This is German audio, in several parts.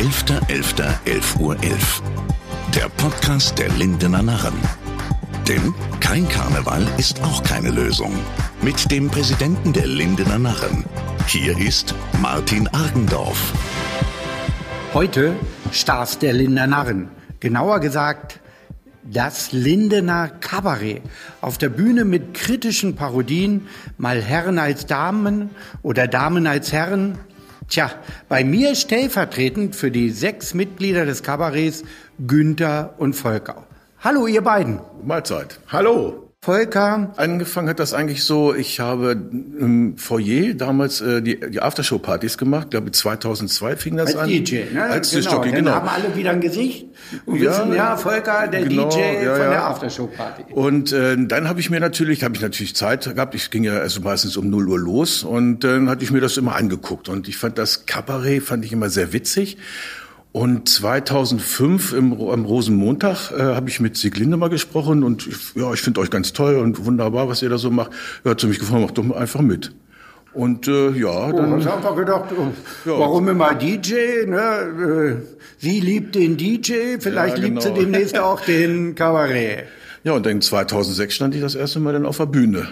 11.11.11 Uhr. 11. Der Podcast der Lindener Narren. Denn kein Karneval ist auch keine Lösung. Mit dem Präsidenten der Lindener Narren. Hier ist Martin Argendorf. Heute Stars der Lindener Narren. Genauer gesagt das Lindener Kabarett. Auf der Bühne mit kritischen Parodien, mal Herren als Damen oder Damen als Herren. Tja, bei mir stellvertretend für die sechs Mitglieder des Kabarets Günther und Volker. Hallo, ihr beiden. Mahlzeit. Hallo. Volker. Angefangen hat das eigentlich so, ich habe im Foyer damals äh, die, die Aftershow-Partys gemacht, ich glaube 2002 fing das als an. DJ, ne? Als genau. Jockey, Dann genau. haben alle wieder ein Gesicht und Ja, wissen, ja, Volker, der genau, DJ ja, von ja. der Aftershow-Party. Und äh, dann habe ich mir natürlich, habe ich natürlich Zeit gehabt. Ich ging ja also meistens um 0 Uhr los und dann hatte ich mir das immer angeguckt und ich fand das Kabarett fand ich immer sehr witzig. Und 2005 im, am Rosenmontag äh, habe ich mit Sieglinde mal gesprochen und ich, ja, ich finde euch ganz toll und wunderbar, was ihr da so macht. Er hat zu mich gefragt, mach doch mal einfach mit. Und äh, ja, Oh, dann ich habe einfach gedacht, oh, Ja. warum immer DJ? Ne? Äh, Sie liebt den DJ, vielleicht Ja, liebt sie genau. demnächst auch den Kabarett. Ja, und dann 2006 stand ich das erste Mal dann auf der Bühne.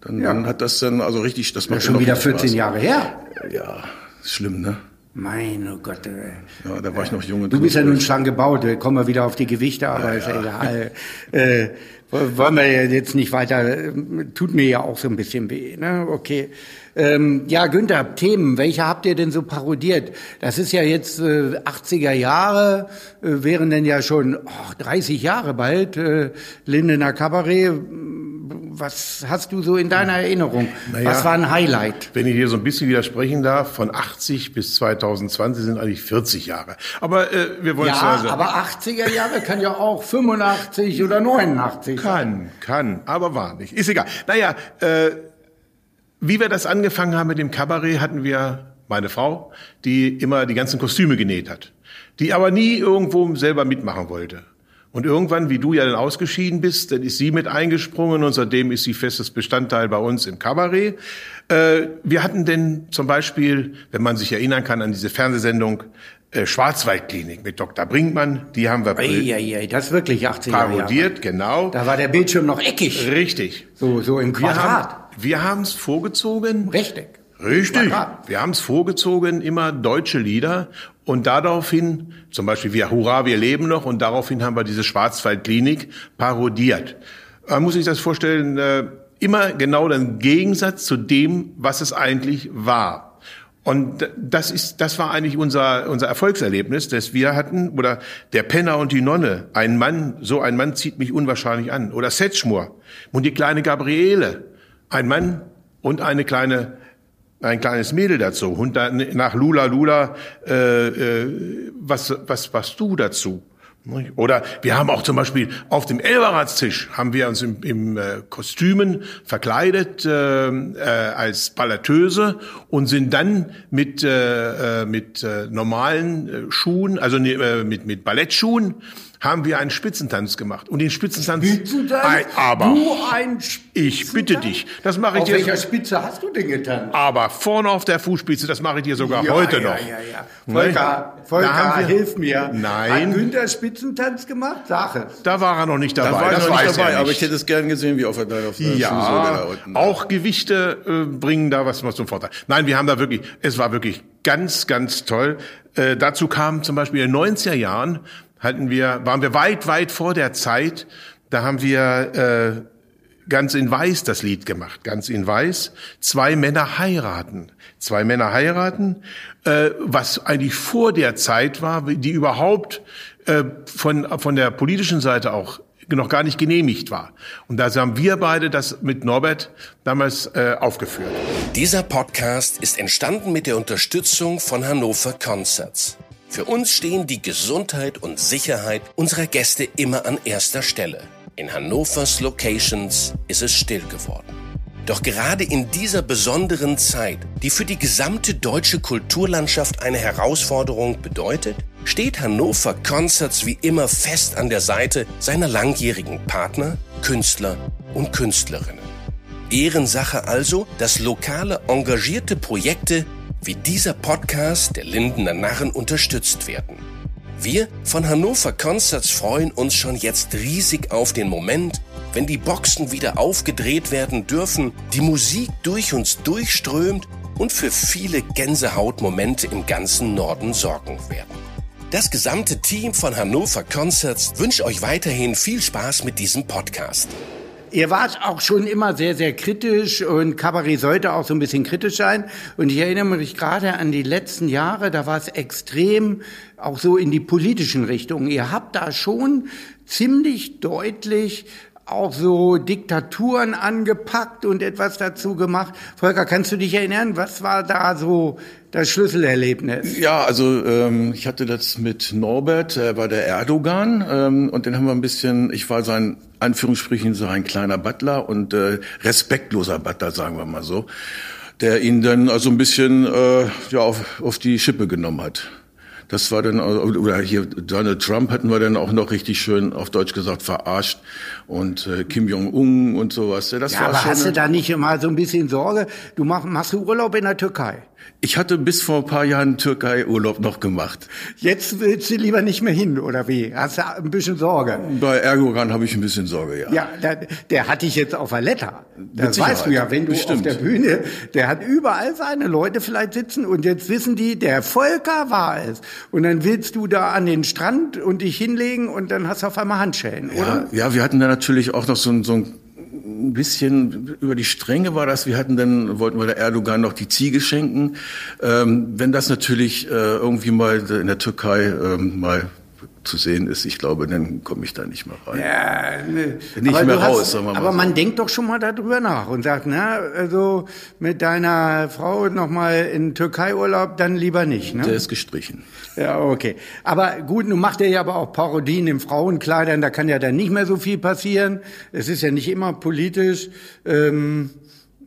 Dann, Ja. dann hat das dann also richtig, das Ja, macht schon noch wieder richtig 14 Spaß. Jahre her. Ja, ist schlimm, ne? Meine Gott. Ey. Ja, da war ich noch jung und Du bist ja nun schlank gebaut, wir kommen wir wieder auf die Gewichte, aber ist ja egal. Äh, wollen wir ja jetzt nicht weiter, äh, tut mir ja auch so ein bisschen weh, ne? Okay. Ähm, ja, Günther, Themen, welche habt ihr denn so parodiert? Das ist ja jetzt äh, 80er Jahre, äh, wären denn ja schon oh, 30 Jahre bald, äh, Lindener Kabarett. Was hast du so in deiner Erinnerung? Naja. Was war ein Highlight? Wenn ich hier so ein bisschen widersprechen darf, von 80 bis 2020 sind eigentlich 40 Jahre. Aber äh, wir wollen Ja, also aber 80er Jahre kann ja auch 85 oder 89 sein. kann, kann, aber war nicht. Ist egal. Naja, äh, wie wir das angefangen haben mit dem Kabarett, hatten wir meine Frau, die immer die ganzen Kostüme genäht hat, die aber nie irgendwo selber mitmachen wollte. Und irgendwann, wie du ja dann ausgeschieden bist, dann ist sie mit eingesprungen und seitdem ist sie festes Bestandteil bei uns im Kabarett. Äh, wir hatten denn zum Beispiel, wenn man sich erinnern kann an diese Fernsehsendung äh, Schwarzwaldklinik mit Dr. Brinkmann, die haben wir Eieiei, das ist wirklich 80er Jahre. parodiert, genau. Da war der Bildschirm noch eckig. Richtig. So, so im Quadrat. wir haben es vorgezogen. Richtig. Quadrat. Wir haben es vorgezogen, immer deutsche Lieder. Und daraufhin, zum Beispiel wir Hurra, wir leben noch. Und daraufhin haben wir diese Schwarzwaldklinik parodiert. Man muss sich das vorstellen, äh, immer genau den Gegensatz zu dem, was es eigentlich war. Und das ist, das war eigentlich unser, unser Erfolgserlebnis, dass wir hatten, oder der Penner und die Nonne, ein Mann, so ein Mann zieht mich unwahrscheinlich an, oder Setschmur und die kleine Gabriele, ein Mann und eine kleine, ein kleines Mädel dazu. Und dann nach Lula Lula, äh, äh, was, was, was du dazu? Oder wir haben auch zum Beispiel auf dem Elberatstisch haben wir uns im, im äh, Kostümen verkleidet äh, äh, als Balleteuse und sind dann mit äh, äh, mit äh, normalen äh, Schuhen, also äh, mit mit Ballettschuhen haben wir einen Spitzentanz gemacht und den Spitzentanz, Spitzentanz? Ei, aber Du ein ich bitte dich, das mache ich Auf dir welcher Spitze hast du den getan? aber vorne auf der Fußspitze, das mache ich dir sogar heute ja, noch. Ja, ja, Ne? Volker, Da Volker, wir- hilf mir. Nein. Hat Günther Spitzentanz gemacht? Sag es. Da war er noch nicht dabei. Da war ich das noch nicht dabei, er aber nicht. ich hätte es gern gesehen, wie auf der, auf der Ja, da unten. auch Gewichte äh, bringen da was was zum Vorteil. Nein, wir haben da wirklich, es war wirklich ganz, ganz toll. Äh, dazu kam zum Beispiel in den 90er Jahren, hatten wir, waren wir weit, weit vor der Zeit, da haben wir äh, Ganz in Weiß das Lied gemacht, ganz in Weiß. Zwei Männer heiraten. Zwei Männer heiraten, äh, was eigentlich vor der Zeit war, die überhaupt äh, von, von der politischen Seite auch noch gar nicht genehmigt war. Und da haben wir beide das mit Norbert damals äh, aufgeführt. Dieser Podcast ist entstanden mit der Unterstützung von Hannover Concerts. Für uns stehen die Gesundheit und Sicherheit unserer Gäste immer an erster Stelle. In Hannovers Locations ist es still geworden. Doch gerade in dieser besonderen Zeit, die für die gesamte deutsche Kulturlandschaft eine Herausforderung bedeutet, steht Hannover Concerts wie immer fest an der Seite seiner langjährigen Partner, Künstler und Künstlerinnen. Ehrensache also, dass lokale engagierte Projekte wie dieser Podcast der Lindener Narren unterstützt werden. Wir von Hannover Concerts freuen uns schon jetzt riesig auf den Moment, wenn die Boxen wieder aufgedreht werden dürfen, die Musik durch uns durchströmt und für viele Gänsehautmomente im ganzen Norden sorgen werden. Das gesamte Team von Hannover Concerts wünscht euch weiterhin viel Spaß mit diesem Podcast. Ihr wart auch schon immer sehr, sehr kritisch und Cabaret sollte auch so ein bisschen kritisch sein. Und ich erinnere mich gerade an die letzten Jahre, da war es extrem auch so in die politischen Richtungen. Ihr habt da schon ziemlich deutlich auch so Diktaturen angepackt und etwas dazu gemacht. Volker, kannst du dich erinnern, was war da so das Schlüsselerlebnis? Ja, also ähm, ich hatte das mit Norbert, er war der Erdogan ähm, und den haben wir ein bisschen, ich war sein, Anführungsstrichen, so ein kleiner Butler und äh, respektloser Butler, sagen wir mal so, der ihn dann also ein bisschen äh, ja, auf, auf die Schippe genommen hat. Das war dann, oder hier Donald Trump hatten wir dann auch noch richtig schön auf Deutsch gesagt verarscht und äh, Kim Jong-un und sowas. Das ja, war aber schon hast du da nicht immer so ein bisschen Sorge? Du mach, machst du Urlaub in der Türkei? Ich hatte bis vor ein paar Jahren Türkei-Urlaub noch gemacht. Jetzt willst du lieber nicht mehr hin, oder wie? Hast du ein bisschen Sorge? Bei Erdogan habe ich ein bisschen Sorge, ja. Ja, der, der hat dich jetzt auf der Letter. Das weißt du ja, wenn du Bestimmt. auf der Bühne, der hat überall seine Leute vielleicht sitzen und jetzt wissen die, der Volker war es. Und dann willst du da an den Strand und dich hinlegen und dann hast du auf einmal Handschellen, oder? Ja, ja wir hatten da natürlich auch noch so ein, so ein ein bisschen über die Stränge war das. Wir hatten dann, wollten wir der Erdogan noch die Ziege schenken. Ähm, wenn das natürlich äh, irgendwie mal in der Türkei ähm, mal zu sehen ist, ich glaube, dann komme ich da nicht mehr rein. Ja, ne. Nicht aber mehr raus, hast, sagen wir mal. Aber so. man denkt doch schon mal darüber nach und sagt, na, also mit deiner Frau noch mal in Türkei-Urlaub, dann lieber nicht, ne? Der ist gestrichen. Ja, okay. Aber gut, nun macht er ja aber auch Parodien in Frauenkleidern, da kann ja dann nicht mehr so viel passieren. Es ist ja nicht immer politisch. Ähm,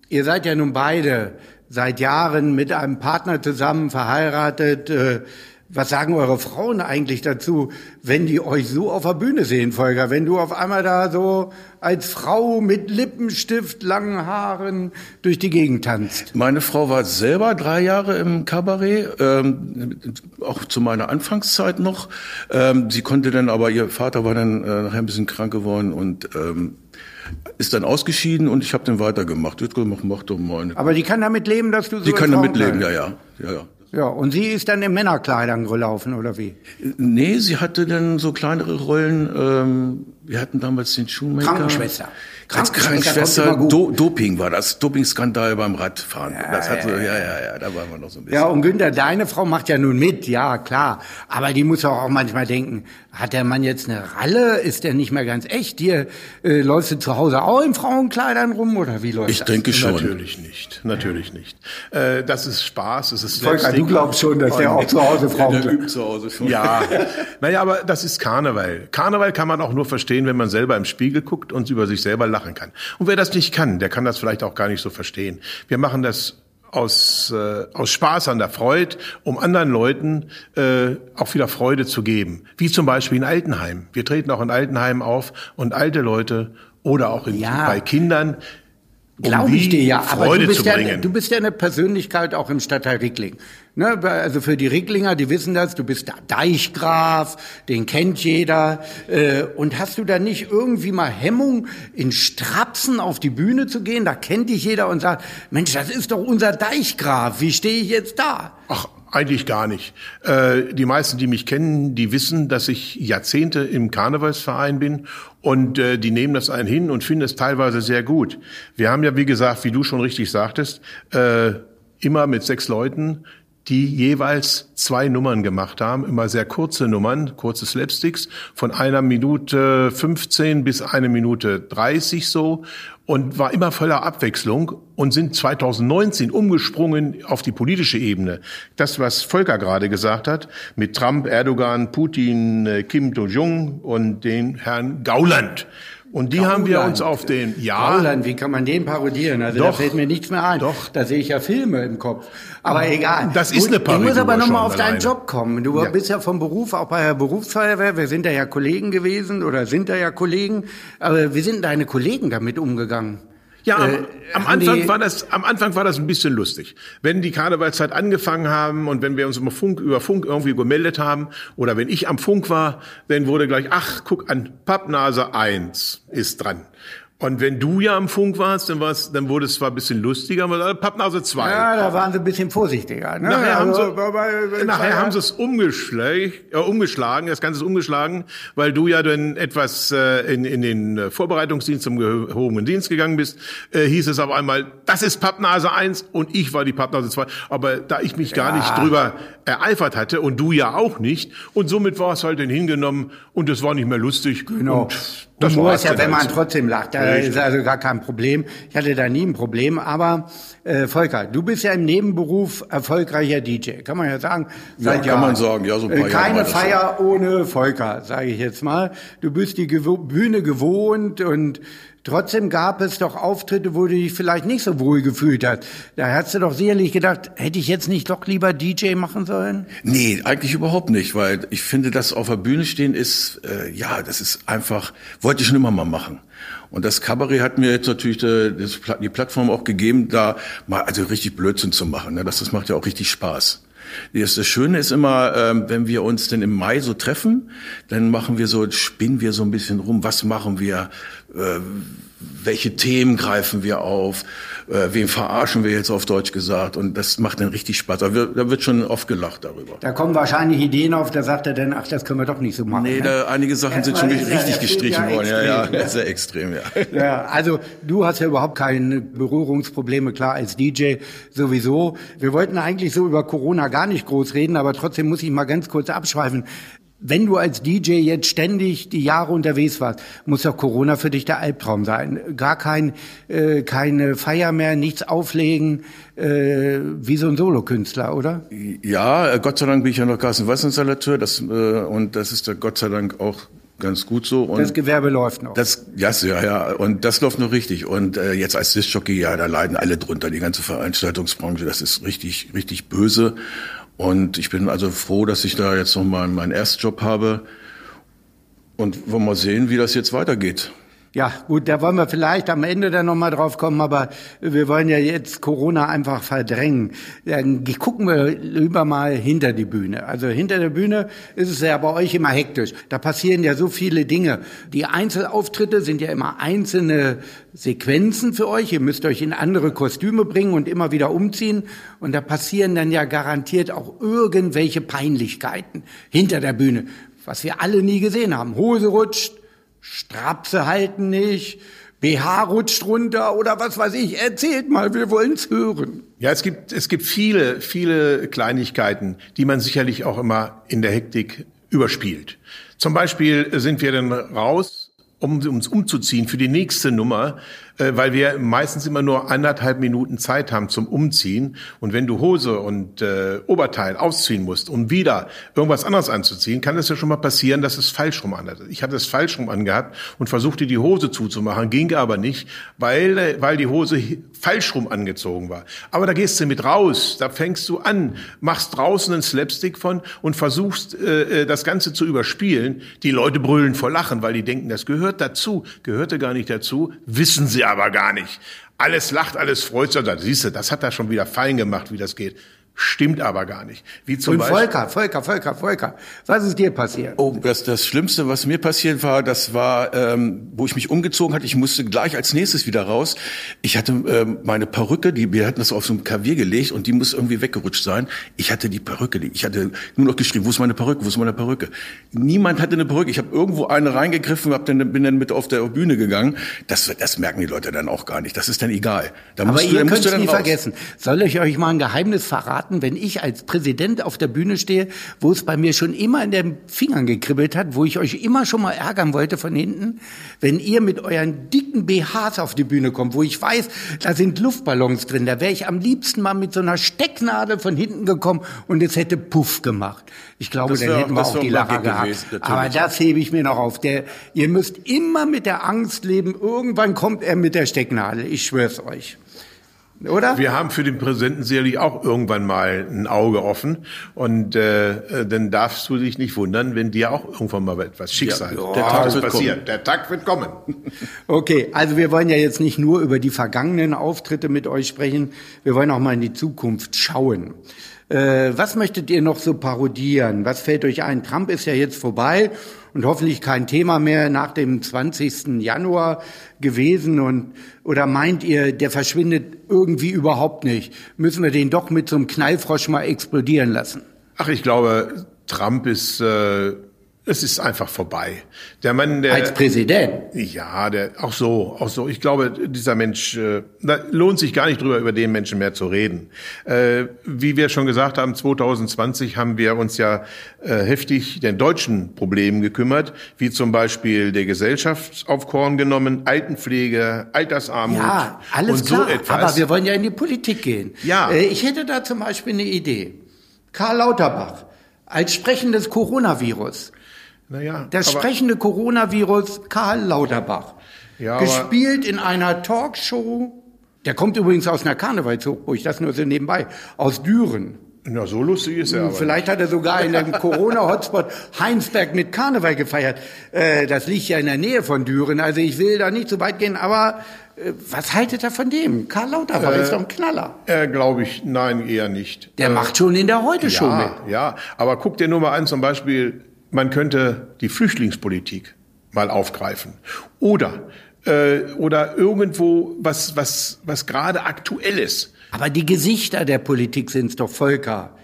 ihr seid ja nun beide seit Jahren mit einem Partner zusammen verheiratet. Äh, was sagen eure Frauen eigentlich dazu, wenn die euch so auf der Bühne sehen, Volker? Wenn du auf einmal da so als Frau mit Lippenstift, langen Haaren durch die Gegend tanzt? Meine Frau war selber drei Jahre im Kabarett, ähm, auch zu meiner Anfangszeit noch. Ähm, sie konnte dann aber, ihr Vater war dann äh, nachher ein bisschen krank geworden und ähm, ist dann ausgeschieden und ich habe dann weitergemacht. Ich gemacht, mach doch mal. Aber die kann damit leben, dass du so Die kann damit leben, ja, ja, ja, ja. Ja, und sie ist dann in Männerkleidern gelaufen, oder wie? Nee, sie hatte dann so kleinere Rollen. Ähm, wir hatten damals den Schuhmaker. Krankenschwester. Als Krankenschwester, Do Doping war das, Dopingskandal beim Radfahren. Ja, das hatte, ja, ja, ja, da waren wir noch so ein bisschen. Ja, und Günther, deine Frau macht ja nun mit, ja, klar. Aber die muss auch manchmal denken, hat der Mann jetzt eine Ralle? Ist der nicht mehr ganz echt? Hier, äh, läufst du zu Hause auch in Frauenkleidern rum, oder wie läuft ich das? Ich denke schon. Natürlich nicht, natürlich nicht. Äh, das ist Spaß, es ist Volker, du glaubst schon, dass der auch zu Hause Frauen der übt zu Hause schon. Ja, naja, aber das ist Karneval. Karneval kann man auch nur verstehen, wenn man selber im Spiegel guckt und über sich selber lachen kann. Und wer das nicht kann, der kann das vielleicht auch gar nicht so verstehen. Wir machen das aus, äh, aus Spaß an der Freude, um anderen Leuten äh, auch wieder Freude zu geben. Wie zum Beispiel in Altenheim. Wir treten auch in Altenheim auf und alte Leute oder auch in, ja. bei Kindern um Glaube ich dir ja, aber du bist ja, du bist ja eine Persönlichkeit auch im Stadtteil Rickling. Ne, also für die Ricklinger, die wissen das, du bist der Deichgraf, den kennt jeder. Äh, und hast du da nicht irgendwie mal Hemmung, in Strapsen auf die Bühne zu gehen? Da kennt dich jeder und sagt, Mensch, das ist doch unser Deichgraf, wie stehe ich jetzt da? Ach, eigentlich gar nicht. Äh, die meisten, die mich kennen, die wissen, dass ich Jahrzehnte im Karnevalsverein bin und äh, die nehmen das einen hin und finden es teilweise sehr gut. Wir haben ja, wie gesagt, wie du schon richtig sagtest, äh, immer mit sechs Leuten die jeweils zwei Nummern gemacht haben, immer sehr kurze Nummern, kurze Slapsticks, von einer Minute 15 bis eine Minute 30 so und war immer voller Abwechslung und sind 2019 umgesprungen auf die politische Ebene. Das, was Volker gerade gesagt hat, mit Trump, Erdogan, Putin, äh, Kim Do-jung und den Herrn Gauland. Und die Gauland. haben wir uns auf den, ja. Gauland, wie kann man den parodieren? Also doch, da fällt mir nichts mehr ein. Doch. Da sehe ich ja Filme im Kopf. Aber egal. Das ist eine Parodie. Du musst aber nochmal auf deinen Job kommen. Du ja. bist ja vom Beruf, auch bei der Berufsfeuerwehr. Wir sind da ja Kollegen gewesen oder sind da ja Kollegen. Aber wie sind deine Kollegen damit umgegangen? Ja, am, äh, am Anfang war das, am Anfang war das ein bisschen lustig. Wenn die Karnevalszeit angefangen haben und wenn wir uns über Funk, über Funk irgendwie gemeldet haben oder wenn ich am Funk war, dann wurde gleich, ach, guck an, Pappnase 1 ist dran. Und wenn du ja am Funk warst, dann, war's, dann wurde es zwar ein bisschen lustiger, aber Pappnase 2. Ja, da waren sie ein bisschen vorsichtiger. Ne? Nachher, also, haben, sie, nachher haben sie es umgeschlagen, äh, umgeschlagen, das Ganze ist umgeschlagen, weil du ja dann etwas äh, in, in den Vorbereitungsdienst zum gehobenen Dienst gegangen bist, äh, hieß es auf einmal, das ist Pappnase 1 und ich war die Pappnase 2. Aber da ich mich gar ja. nicht drüber ereifert hatte und du ja auch nicht, und somit war es halt dann hingenommen und es war nicht mehr lustig. Genau. Und das Humor ist ja, wenn man trotzdem lacht, da ist also gar kein Problem. Ich hatte da nie ein Problem. Aber äh, Volker, du bist ja im Nebenberuf erfolgreicher DJ, kann man ja sagen. Seit ja, kann man sagen. Ja, so ein paar Keine Jahre Feier ohne Volker, sage ich jetzt mal. Du bist die Gew Bühne gewohnt und Trotzdem gab es doch Auftritte, wo du dich vielleicht nicht so wohl gefühlt hast. Da hast du doch sicherlich gedacht, hätte ich jetzt nicht doch lieber DJ machen sollen? Nee, eigentlich überhaupt nicht, weil ich finde, dass auf der Bühne stehen ist, äh, ja, das ist einfach, wollte ich schon immer mal machen. Und das Kabarett hat mir jetzt natürlich die, die Plattform auch gegeben, da mal also richtig Blödsinn zu machen. Ne? Das, das macht ja auch richtig Spaß. Das Schöne ist immer, ähm, wenn wir uns denn im Mai so treffen, dann machen wir so, spinnen wir so ein bisschen rum, was machen wir, äh, welche Themen greifen wir auf, äh, wen verarschen wir jetzt auf Deutsch gesagt und das macht dann richtig Spaß. Da wird, da wird schon oft gelacht darüber. Da kommen wahrscheinlich Ideen auf, da sagt er dann, ach, das können wir doch nicht so machen. Nee, ne? da, einige Sachen sind schon richtig gestrichen worden. Ja, ja, ja, sehr extrem, ja. Ja, also du hast ja überhaupt keine Berührungsprobleme, klar, als DJ sowieso. Wir wollten eigentlich so über Corona gar nicht groß reden, aber trotzdem muss ich mal ganz kurz abschweifen wenn du als DJ jetzt ständig die Jahre unterwegs warst, muss doch Corona für dich der Albtraum sein. Gar kein, äh, keine Feier mehr, nichts auflegen, äh, wie so ein Solokünstler, oder? Ja, äh, Gott sei Dank bin ich ja noch Gassenwasserinstallateur das, äh, und das ist da Gott sei Dank auch ganz gut so. Und das Gewerbe läuft noch. Das, ja, ja, ja, und das läuft noch richtig. Und äh, jetzt als Disc-Jockey, ja, da leiden alle drunter, die ganze Veranstaltungsbranche, das ist richtig, richtig böse. Und ich bin also froh, dass ich da jetzt nochmal meinen Erstjob habe. Und wollen wir sehen, wie das jetzt weitergeht. Ja, gut, da wollen wir vielleicht am Ende dann nochmal drauf kommen, aber wir wollen ja jetzt Corona einfach verdrängen. Dann gucken wir lieber mal hinter die Bühne. Also hinter der Bühne ist es ja bei euch immer hektisch. Da passieren ja so viele Dinge. Die Einzelauftritte sind ja immer einzelne Sequenzen für euch. Ihr müsst euch in andere Kostüme bringen und immer wieder umziehen. Und da passieren dann ja garantiert auch irgendwelche Peinlichkeiten hinter der Bühne, was wir alle nie gesehen haben. Hose rutscht, Strapse halten nicht, BH rutscht runter oder was weiß ich. Erzählt mal, wir wollen's hören. Ja, es gibt, es gibt viele, viele Kleinigkeiten, die man sicherlich auch immer in der Hektik überspielt. Zum Beispiel sind wir dann raus, um uns umzuziehen für die nächste Nummer äh, weil wir meistens immer nur anderthalb Minuten Zeit haben zum Umziehen. Und wenn du Hose und äh, Oberteil ausziehen musst, um wieder irgendwas anderes anzuziehen, kann es ja schon mal passieren, dass es falsch rum anhat. Ich hatte es falsch rum angehabt und versuchte die Hose zuzumachen, ging aber nicht, weil, äh, weil die Hose falsch rum angezogen war. Aber da gehst du mit raus, da fängst du an, machst draußen einen Slapstick von und versuchst äh, äh, das Ganze zu überspielen. Die Leute brüllen vor Lachen, weil die denken, das gehört dazu, gehörte gar nicht dazu, wissen sie aber gar nicht. Alles lacht, alles freut sich. Siehst du, das hat er schon wieder fein gemacht, wie das geht. Stimmt aber gar nicht. Wie zum Und Beispiel Volker, Volker, Volker, Volker. Was ist dir passiert? Oh, das, das Schlimmste, was mir passiert war, das war, ähm, wo ich mich umgezogen hatte. Ich musste gleich als nächstes wieder raus. Ich hatte ähm, meine Perücke, die wir hatten das auf so ein Klavier gelegt und die muss irgendwie weggerutscht sein. Ich hatte die Perücke, ich hatte nur noch geschrieben, wo ist meine Perücke, wo ist meine Perücke? Niemand hatte eine Perücke. Ich habe irgendwo eine reingegriffen, hab dann, bin dann mit auf der Bühne gegangen. Das, das merken die Leute dann auch gar nicht. Das ist dann egal. Da Aber ihr du, könnt es nie raus. vergessen. Soll ich euch mal ein Geheimnis verraten? Erwarten, wenn ich als Präsident auf der Bühne stehe, wo es bei mir schon immer in den Fingern gekribbelt hat, wo ich euch immer schon mal ärgern wollte von hinten, wenn ihr mit euren dicken BHs auf die Bühne kommt, wo ich weiß, da sind Luftballons drin, da wäre ich am liebsten mal mit so einer Stecknadel von hinten gekommen und es hätte Puff gemacht. Ich glaube, dann hätten wir auch die Lacher gehabt. Gewesen, Aber das hebe ich mir noch auf. Der, ihr müsst immer mit der Angst leben, irgendwann kommt er mit der Stecknadel. Ich schwör's euch. Oder? Wir haben für den Präsidenten sicherlich auch irgendwann mal ein Auge offen. Und äh, dann darfst du dich nicht wundern, wenn dir auch irgendwann mal etwas Schicksal ja, der Tag wird passiert. Kommen. Der Tag wird kommen. Okay, also wir wollen ja jetzt nicht nur über die vergangenen Auftritte mit euch sprechen, wir wollen auch mal in die Zukunft schauen. Äh, was möchtet ihr noch so parodieren? Was fällt euch ein? Trump ist ja jetzt vorbei und hoffentlich kein Thema mehr nach dem 20. Januar gewesen und oder meint ihr, der verschwindet irgendwie überhaupt nicht? Müssen wir den doch mit so einem Knallfrosch mal explodieren lassen? Ach, ich glaube, Trump ist äh, es ist einfach vorbei. Der Mann, der als Präsident. Ja, der auch so, auch so. Ich glaube, dieser Mensch, äh, da lohnt sich gar nicht drüber, über den Menschen mehr zu reden. Äh, wie wir schon gesagt haben, 2020 haben wir uns ja äh, heftig den deutschen Problemen gekümmert, wie zum Beispiel der Gesellschaftsaufkorn genommen, Altenpflege, Altersarmut ja, alles und klar. so etwas. Aber wir wollen ja in die Politik gehen. Ja. Äh, ich hätte da zum Beispiel eine Idee. Karl Lauterbach als sprechendes Coronavirus. Naja, das sprechende Coronavirus Karl Lauterbach. Ja, gespielt in einer Talkshow. Der kommt übrigens aus einer Karnevalshochburg, das nur so nebenbei, aus Düren. Na, so lustig ist er aber. Vielleicht hat er sogar in dem Corona-Hotspot Heinsberg mit Karneval gefeiert. Äh, das liegt ja in der Nähe von Düren. Also ich will da nicht so weit gehen, aber äh, was haltet ihr von dem? Karl Lauterbach äh, ist doch ein Knaller. Äh, Glaube ich, nein, eher nicht. Der äh, macht schon in der Heute-Show ja, mit. Ja, aber guck dir nur mal an, zum Beispiel man könnte die Flüchtlingspolitik mal aufgreifen. Oder, äh, oder irgendwo was, was, was gerade aktuell ist. Aber die Gesichter der Politik sind's doch, Volker.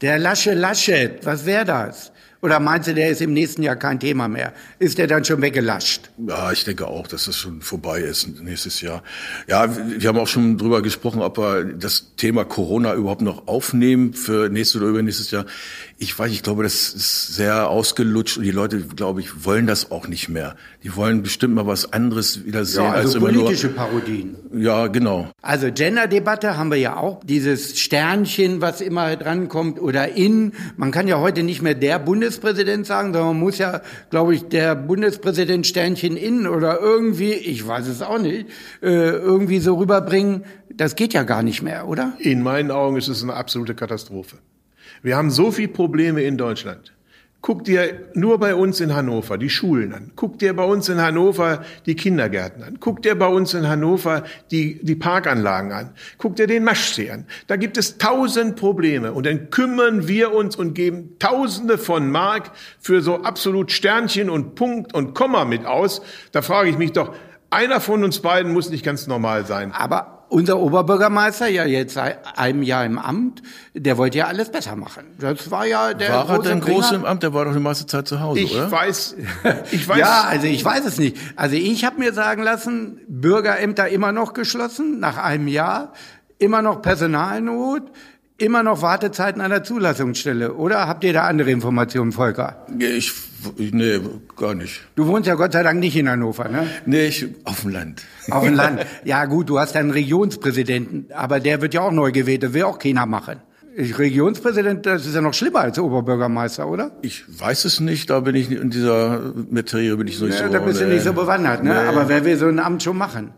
Der Lasche Laschet, was wäre das? Oder meinst du, der ist im nächsten Jahr kein Thema mehr? Ist der dann schon weggelascht? Ja, ich denke auch, dass das schon vorbei ist nächstes Jahr. Ja, wir haben auch schon drüber gesprochen, ob wir das Thema Corona überhaupt noch aufnehmen für nächstes oder übernächstes Jahr. Ich weiß, ich glaube, das ist sehr ausgelutscht und die Leute, glaube ich, wollen das auch nicht mehr. Die wollen bestimmt mal was anderes wieder sehen ja, also als politische immer nur. Parodien. Ja, genau. Also Gender-Debatte haben wir ja auch. Dieses Sternchen, was immer drankommt oder in. Man kann ja heute nicht mehr der Bundespräsident sagen, sondern man muss ja, glaube ich, der Bundespräsident Sternchen in oder irgendwie, ich weiß es auch nicht, äh, irgendwie so rüberbringen. Das geht ja gar nicht mehr, oder? In meinen Augen ist es eine absolute Katastrophe. Wir haben so viele Probleme in Deutschland. Guck dir nur bei uns in Hannover die Schulen an. Guck dir bei uns in Hannover die Kindergärten an. Guck dir bei uns in Hannover die, die Parkanlagen an. Guck dir den Maschsee an. Da gibt es tausend Probleme. Und dann kümmern wir uns und geben Tausende von Mark für so absolut Sternchen und Punkt und Komma mit aus. Da frage ich mich doch, einer von uns beiden muss nicht ganz normal sein. Aber unser Oberbürgermeister, ja jetzt seit einem Jahr im Amt, der wollte ja alles besser machen. Das war ja der War er große denn Bringer. groß im Amt? Der war doch die meiste Zeit zu Hause, Ich oder? weiß, ich weiß. Ja, also ich weiß es nicht. Also ich habe mir sagen lassen, Bürgerämter immer noch geschlossen nach einem Jahr, immer noch Personalnot, immer noch Wartezeiten an der Zulassungsstelle. Oder habt ihr da andere Informationen, Volker? Ich, nee, gar nicht. Du wohnst ja Gott sei Dank nicht in Hannover, ne? Nee, ich, auf dem Land. Auf dem Land. Ja gut, du hast einen Regionspräsidenten, aber der wird ja auch neu gewählt, das will auch keiner machen. Ich, Regionspräsident, das ist ja noch schlimmer als Oberbürgermeister, oder? Ich weiß es nicht, da bin ich in dieser Materie bin ich so nicht Ja, so. da bist du nicht so bewandert, ne? Nee. Aber wer will so ein Amt schon machen?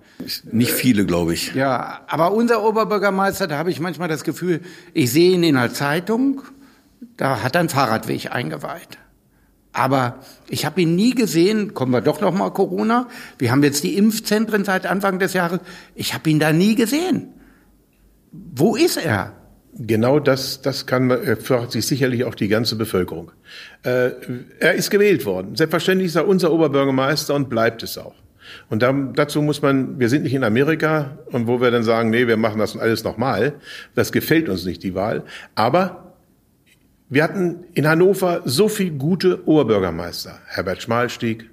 Nicht viele, glaube ich. Ja, aber unser Oberbürgermeister, da habe ich manchmal das Gefühl, ich sehe ihn in der Zeitung, da hat er einen Fahrradweg eingeweiht. Aber ich habe ihn nie gesehen, kommen wir doch noch mal Corona, wir haben jetzt die Impfzentren seit Anfang des Jahres, ich habe ihn da nie gesehen. Wo ist er? Genau das, das kann äh, fragt sich sicherlich auch die ganze Bevölkerung. Äh, er ist gewählt worden. Selbstverständlich ist er unser Oberbürgermeister und bleibt es auch. Und da, dazu muss man, wir sind nicht in Amerika und wo wir dann sagen, nee, wir machen das alles nochmal. Das gefällt uns nicht, die Wahl. Aber wir hatten in Hannover so viel gute Oberbürgermeister. Herbert Schmalstieg,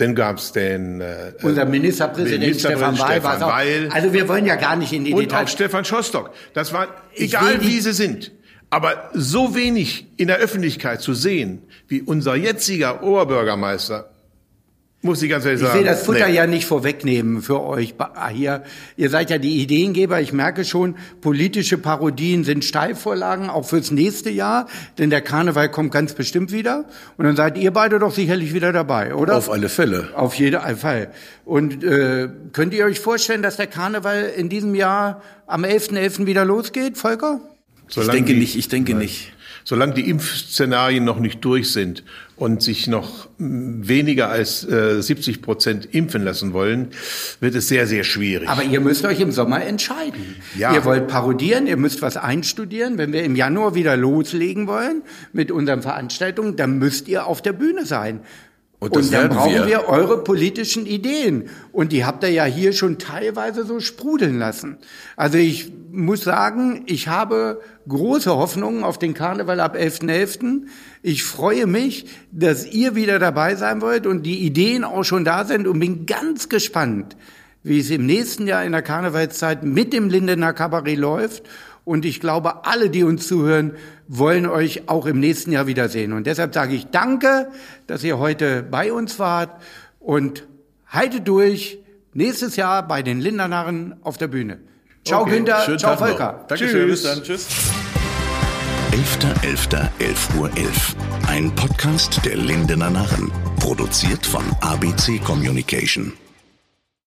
dann gab's den äh, Unser Ministerpräsident, Ministerpräsident Stefan Weil. Stefan auch. Weil. Also wir wollen ja gar nicht in die und Details. auch Stefan Schostock. Das war egal, wie sie sind. Aber so wenig in der Öffentlichkeit zu sehen, wie unser jetziger Oberbürgermeister Muss ich ganz ehrlich sagen. Ich will das Futter nee. ja nicht vorwegnehmen für euch hier. Ihr seid ja die Ideengeber. Ich merke schon, politische Parodien sind Steilvorlagen, auch fürs nächste Jahr. Denn der Karneval kommt ganz bestimmt wieder. Und dann seid ihr beide doch sicherlich wieder dabei, oder? Auf alle Fälle. Auf jeden Fall. Und äh, könnt ihr euch vorstellen, dass der Karneval in diesem Jahr am 11.11. .11. wieder losgeht, Volker? Solange ich denke die, nicht, ich denke nein. nicht. Solange die Impfszenarien noch nicht durch sind und sich noch weniger als äh, 70 Prozent impfen lassen wollen, wird es sehr, sehr schwierig. Aber ihr müsst euch im Sommer entscheiden. Ja. Ihr wollt parodieren, ihr müsst was einstudieren. Wenn wir im Januar wieder loslegen wollen mit unseren Veranstaltungen, dann müsst ihr auf der Bühne sein. Und, und dann brauchen wir. wir. eure politischen Ideen. Und die habt ihr ja hier schon teilweise so sprudeln lassen. Also ich muss sagen, ich habe große Hoffnungen auf den Karneval ab 11.11. .11. Ich freue mich, dass ihr wieder dabei sein wollt und die Ideen auch schon da sind und bin ganz gespannt, wie es im nächsten Jahr in der Karnevalszeit mit dem Lindener Kabarett läuft. Und ich glaube, alle, die uns zuhören, wollen euch auch im nächsten Jahr wiedersehen. Und deshalb sage ich danke, dass ihr heute bei uns wart und haltet durch. Nächstes Jahr bei den Lindernarren auf der Bühne. Ciao okay. Günther, Schönen ciao Tag Volker. Dankeschön, bis dann, tschüss. 11.11. 11 Uhr 11. Ein Podcast der Lindener Narren. Produziert von ABC Communication.